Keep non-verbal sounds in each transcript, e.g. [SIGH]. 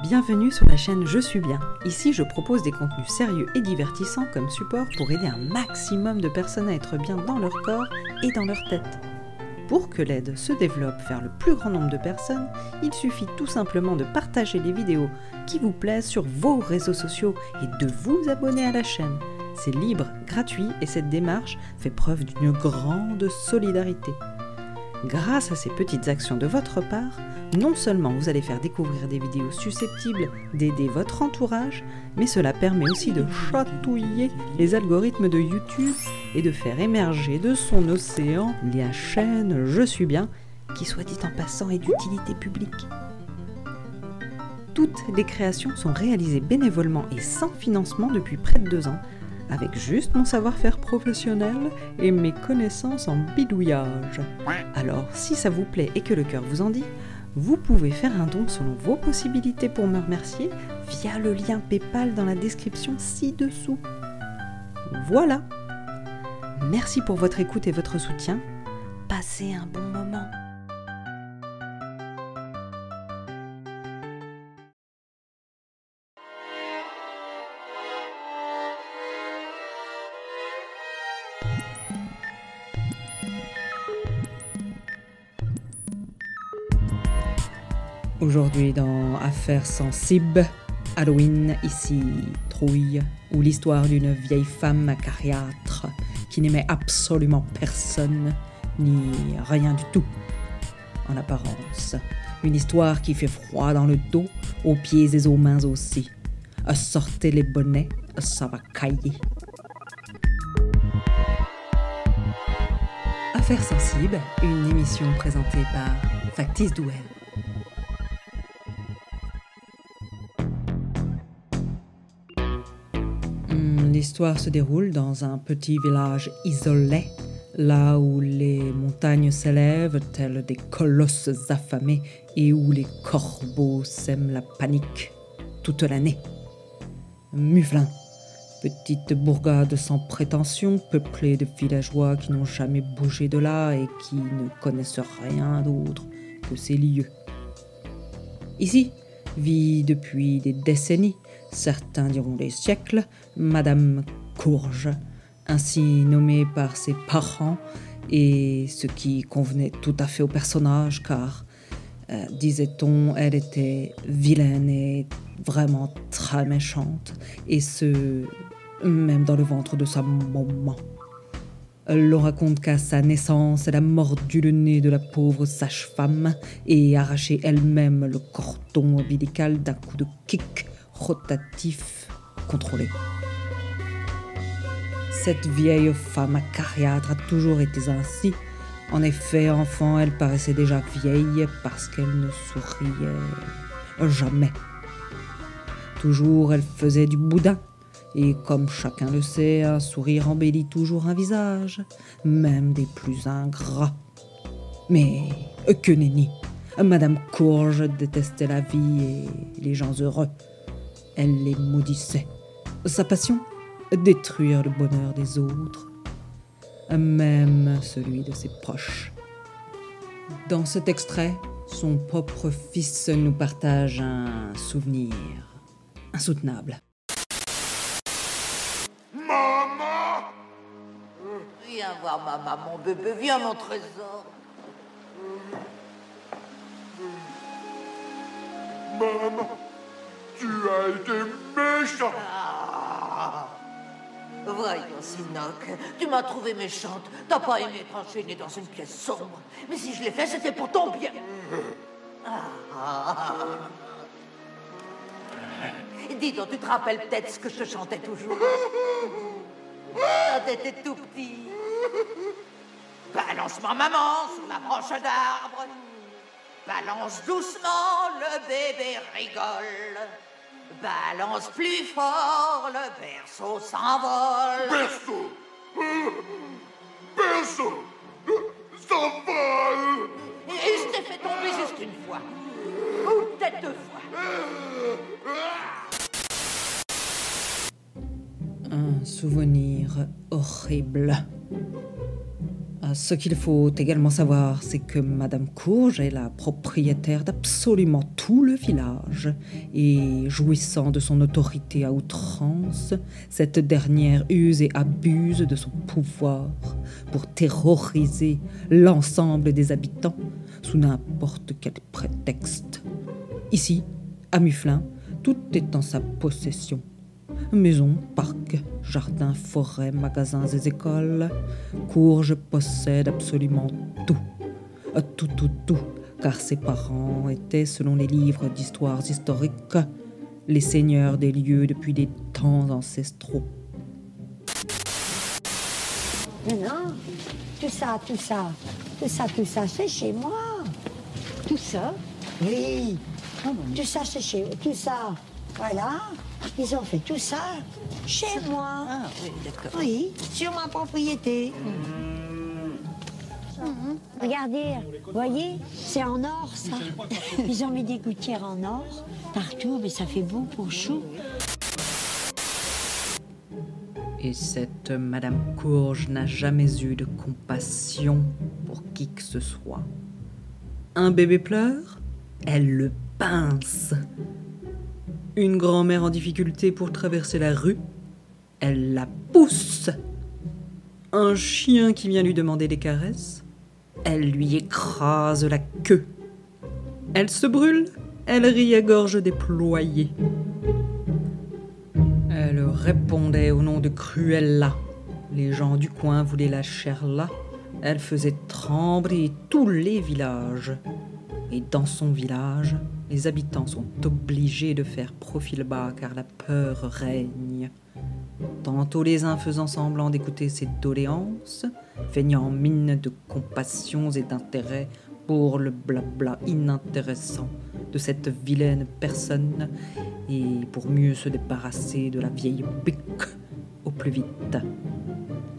Bienvenue sur la chaîne Je suis bien. Ici, je propose des contenus sérieux et divertissants comme support pour aider un maximum de personnes à être bien dans leur corps et dans leur tête. Pour que l'aide se développe vers le plus grand nombre de personnes, il suffit tout simplement de partager les vidéos qui vous plaisent sur vos réseaux sociaux et de vous abonner à la chaîne. C'est libre, gratuit et cette démarche fait preuve d'une grande solidarité. Grâce à ces petites actions de votre part, non seulement vous allez faire découvrir des vidéos susceptibles d'aider votre entourage, mais cela permet aussi de chatouiller les algorithmes de YouTube et de faire émerger de son océan la chaîne Je suis bien, qui soit dit en passant est d'utilité publique. Toutes les créations sont réalisées bénévolement et sans financement depuis près de deux ans avec juste mon savoir-faire professionnel et mes connaissances en bidouillage. Alors, si ça vous plaît et que le cœur vous en dit, vous pouvez faire un don selon vos possibilités pour me remercier via le lien PayPal dans la description ci-dessous. Voilà. Merci pour votre écoute et votre soutien. Passez un bon moment. Aujourd'hui dans Affaires sensibles, Halloween, ici Trouille, ou l'histoire d'une vieille femme acariâtre qui n'aimait absolument personne, ni rien du tout, en apparence. Une histoire qui fait froid dans le dos, aux pieds et aux mains aussi. Sortez les bonnets, ça va cailler. Affaires sensibles, une émission présentée par Factice Douel. Se déroule dans un petit village isolé, là où les montagnes s'élèvent telles des colosses affamés et où les corbeaux sèment la panique toute l'année. Mufflin, petite bourgade sans prétention, peuplée de villageois qui n'ont jamais bougé de là et qui ne connaissent rien d'autre que ces lieux. Ici vit depuis des décennies certains diront des siècles, Madame Courge, ainsi nommée par ses parents, et ce qui convenait tout à fait au personnage, car, euh, disait-on, elle était vilaine et vraiment très méchante, et ce, même dans le ventre de sa maman. L'on raconte qu'à sa naissance, elle a mordu le nez de la pauvre sage-femme et arraché elle-même le cordon ombilical d'un coup de kick rotatif contrôlé. Cette vieille femme acariâtre a toujours été ainsi. En effet, enfant, elle paraissait déjà vieille parce qu'elle ne souriait jamais. Toujours, elle faisait du boudin. Et comme chacun le sait, un sourire embellit toujours un visage, même des plus ingrats. Mais que nenni Madame Courge détestait la vie et les gens heureux elle les maudissait. Sa passion Détruire le bonheur des autres, même celui de ses proches. Dans cet extrait, son propre fils nous partage un souvenir insoutenable. Maman Viens voir ma maman, bébé, viens mon trésor. Maman tu as été méchant. Voyons, Sinoc, tu m'as trouvé méchante. T'as pas aimé être enchaînée dans une pièce sombre. Mais si je l'ai fait, c'était pour ton bien. Ah. Dis donc, tu te rappelles peut-être ce que je chantais toujours? Quand t'étais tout petit. Balance-moi, maman, sur la branche d'arbre. Balance doucement, le bébé rigole. Balance plus fort, le berceau s'envole. Berceau Berceau S'envole Et je t'ai fait tomber juste une fois. Ou peut-être deux fois. Horrible. Euh, Ce qu'il faut également savoir, c'est que Madame Courge est la propriétaire d'absolument tout le village, et jouissant de son autorité à outrance, cette dernière use et abuse de son pouvoir pour terroriser l'ensemble des habitants sous n'importe quel prétexte. Ici, à Mufflin, tout est en sa possession. Maison, parc, jardin, forêt, magasins et écoles. Courge possède absolument tout. Euh, Tout, tout, tout. Car ses parents étaient, selon les livres d'histoires historiques, les seigneurs des lieux depuis des temps ancestraux. Non, tout ça, tout ça, tout ça, tout ça, c'est chez moi. Tout ça Oui, tout ça, c'est chez Tout ça, voilà. Ils ont fait tout ça chez moi. Ah oui, d'accord. Oui, sur ma propriété. Mhm. Regardez, voyez, c'est en or ça. Ils ont mis des gouttières en or partout, mais ça fait beau pour chaud. Et cette Madame Courge n'a jamais eu de compassion pour qui que ce soit. Un bébé pleure, elle le pince. Une grand-mère en difficulté pour traverser la rue, elle la pousse. Un chien qui vient lui demander des caresses, elle lui écrase la queue. Elle se brûle, elle rit à gorge déployée. Elle répondait au nom de Cruella. Les gens du coin voulaient la chair là. Elle faisait trembler tous les villages. Et dans son village, les habitants sont obligés de faire profil bas car la peur règne. Tantôt les uns faisant semblant d'écouter ses doléances, feignant mine de compassion et d'intérêt pour le blabla inintéressant de cette vilaine personne et pour mieux se débarrasser de la vieille bique au plus vite.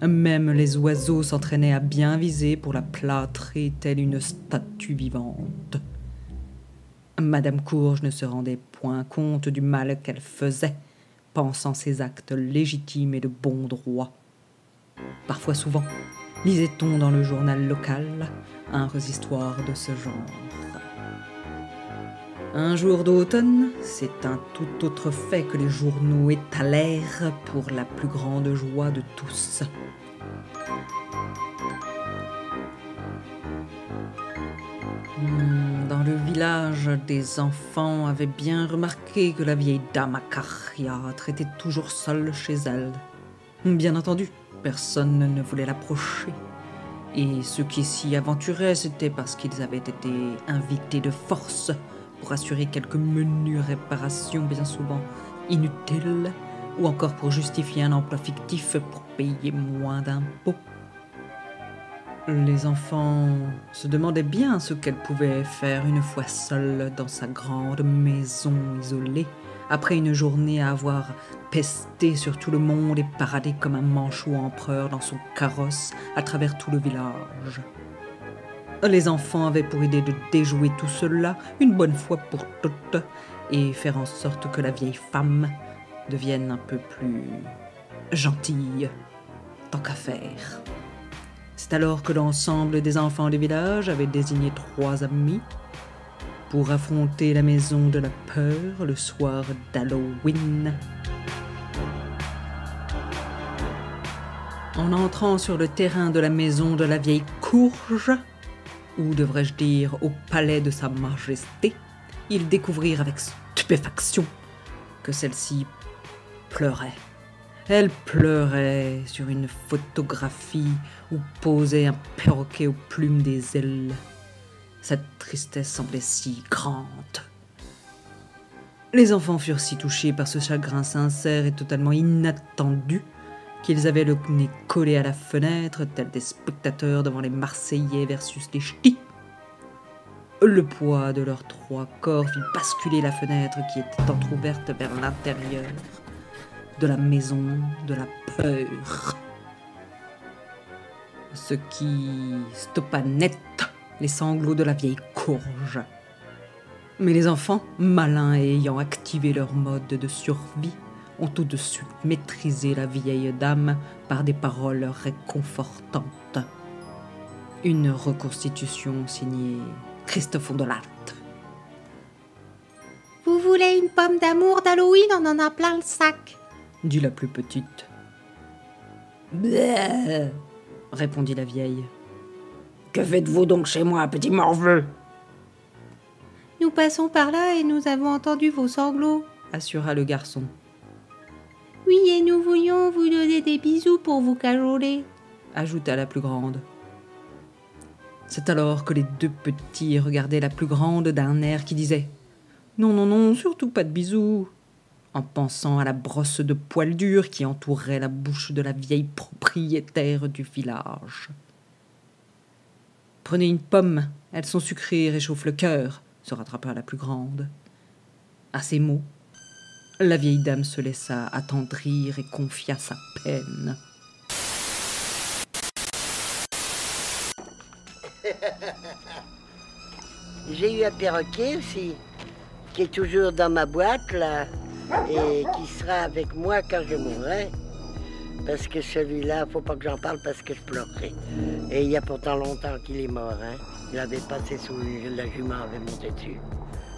Même les oiseaux s'entraînaient à bien viser pour la plâtrer telle une statue vivante. Madame Courge ne se rendait point compte du mal qu'elle faisait, pensant ses actes légitimes et de bon droit. Parfois souvent, lisait-on dans le journal local un histoires de ce genre. Un jour d'automne, c'est un tout autre fait que les journaux étalèrent pour la plus grande joie de tous. Hmm, Dans le village, des enfants avaient bien remarqué que la vieille dame acariâtre était toujours seule chez elle. Bien entendu, personne ne voulait l'approcher. Et ceux qui s'y aventuraient, c'était parce qu'ils avaient été invités de force pour assurer quelques menues réparations bien souvent inutiles, ou encore pour justifier un emploi fictif pour payer moins d'impôts. Les enfants se demandaient bien ce qu'elle pouvait faire une fois seule dans sa grande maison isolée, après une journée à avoir pesté sur tout le monde et paradé comme un manchot empereur dans son carrosse à travers tout le village. Les enfants avaient pour idée de déjouer tout cela une bonne fois pour toutes et faire en sorte que la vieille femme devienne un peu plus gentille, tant qu'à faire. C'est alors que l'ensemble des enfants du village avait désigné trois amis pour affronter la maison de la peur le soir d'Halloween. En entrant sur le terrain de la maison de la vieille courge, ou devrais-je dire au palais de Sa Majesté, ils découvrirent avec stupéfaction que celle-ci pleurait. Elle pleurait sur une photographie où posait un perroquet aux plumes des ailes. Cette tristesse semblait si grande. Les enfants furent si touchés par ce chagrin sincère et totalement inattendu qu'ils avaient le nez collé à la fenêtre, tels des spectateurs devant les Marseillais versus les Ch'tis. Le poids de leurs trois corps fit basculer la fenêtre qui était entr'ouverte vers l'intérieur de la maison de la peur. Ce qui stoppa net les sanglots de la vieille courge. Mais les enfants, malins et ayant activé leur mode de survie, ont tout de suite maîtrisé la vieille dame par des paroles réconfortantes. Une reconstitution signée Christophe Ondelat. Vous voulez une pomme d'amour d'Halloween? On en a plein le sac. Dit la plus petite. Bleh répondit la vieille. Que faites-vous donc chez moi, petit morveux? Nous passons par là et nous avons entendu vos sanglots, assura le garçon. Oui, et nous voulions vous donner des bisous pour vous cajoler, ajouta la plus grande. C'est alors que les deux petits regardaient la plus grande d'un air qui disait Non, non, non, surtout pas de bisous en pensant à la brosse de poils durs qui entourait la bouche de la vieille propriétaire du village. Prenez une pomme, elles sont sucrées et réchauffent le cœur, se rattrapa la plus grande. À ces mots, la vieille dame se laissa attendrir et confia sa peine. [LAUGHS] J'ai eu un perroquet aussi, qui est toujours dans ma boîte là, et qui sera avec moi quand je mourrai. Parce que celui-là, faut pas que j'en parle parce que je pleurerai. Et il y a pourtant longtemps qu'il est mort. Hein. Il avait passé sous la jument avait monté dessus.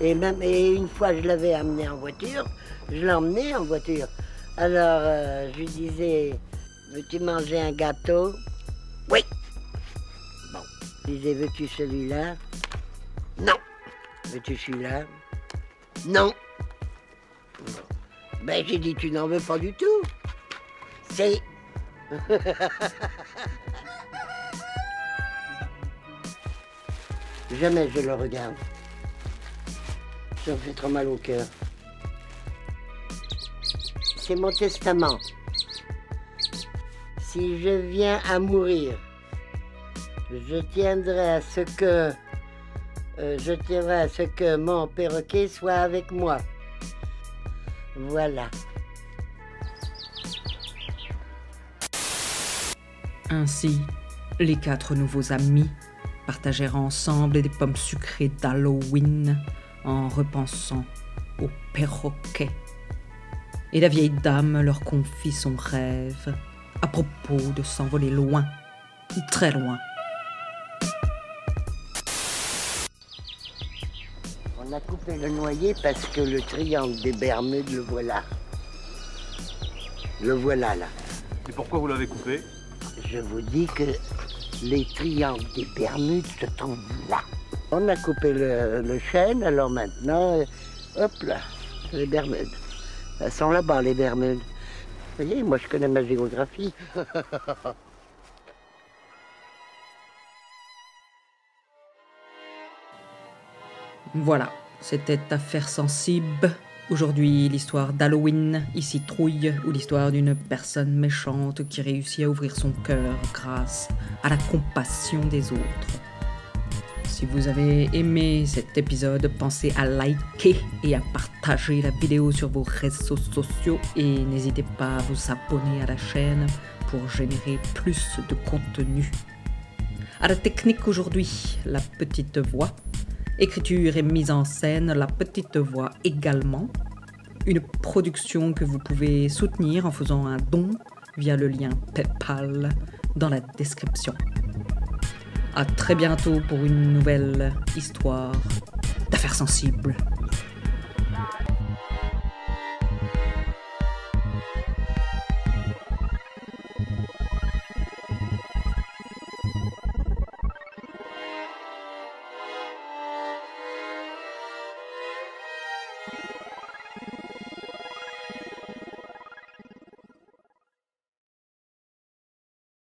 Et même et une fois, je l'avais amené en voiture. Je emmené en voiture. Alors, euh, je lui disais, veux-tu manger un gâteau? Oui. Bon. Je disais, veux-tu celui-là? Non. Veux-tu celui-là? Non. Ben, j'ai dit, tu n'en veux pas du tout. C'est... [LAUGHS] Jamais je le regarde. Ça me fait trop mal au cœur. C'est mon testament. Si je viens à mourir, je tiendrai à ce que... Euh, je tiendrai à ce que mon perroquet soit avec moi. Voilà. Ainsi, les quatre nouveaux amis partagèrent ensemble des pommes sucrées d'Halloween en repensant au perroquet. Et la vieille dame leur confie son rêve à propos de s'envoler loin, très loin. On a coupé le noyer parce que le triangle des Bermudes, le voilà. Le voilà là. Et pourquoi vous l'avez coupé? Je vous dis que les triangles des Bermudes se trouvent là. On a coupé le, le chêne, alors maintenant, euh, hop là, les Bermudes. Elles sont là-bas, les Bermudes. Vous voyez, moi je connais ma géographie. [LAUGHS] Voilà, c'était Affaire sensible. Aujourd'hui, l'histoire d'Halloween, ici Trouille, ou l'histoire d'une personne méchante qui réussit à ouvrir son cœur grâce à la compassion des autres. Si vous avez aimé cet épisode, pensez à liker et à partager la vidéo sur vos réseaux sociaux et n'hésitez pas à vous abonner à la chaîne pour générer plus de contenu. À la technique aujourd'hui, la petite voix. Écriture et mise en scène, la petite voix également. Une production que vous pouvez soutenir en faisant un don via le lien PayPal dans la description. À très bientôt pour une nouvelle histoire d'affaires sensibles.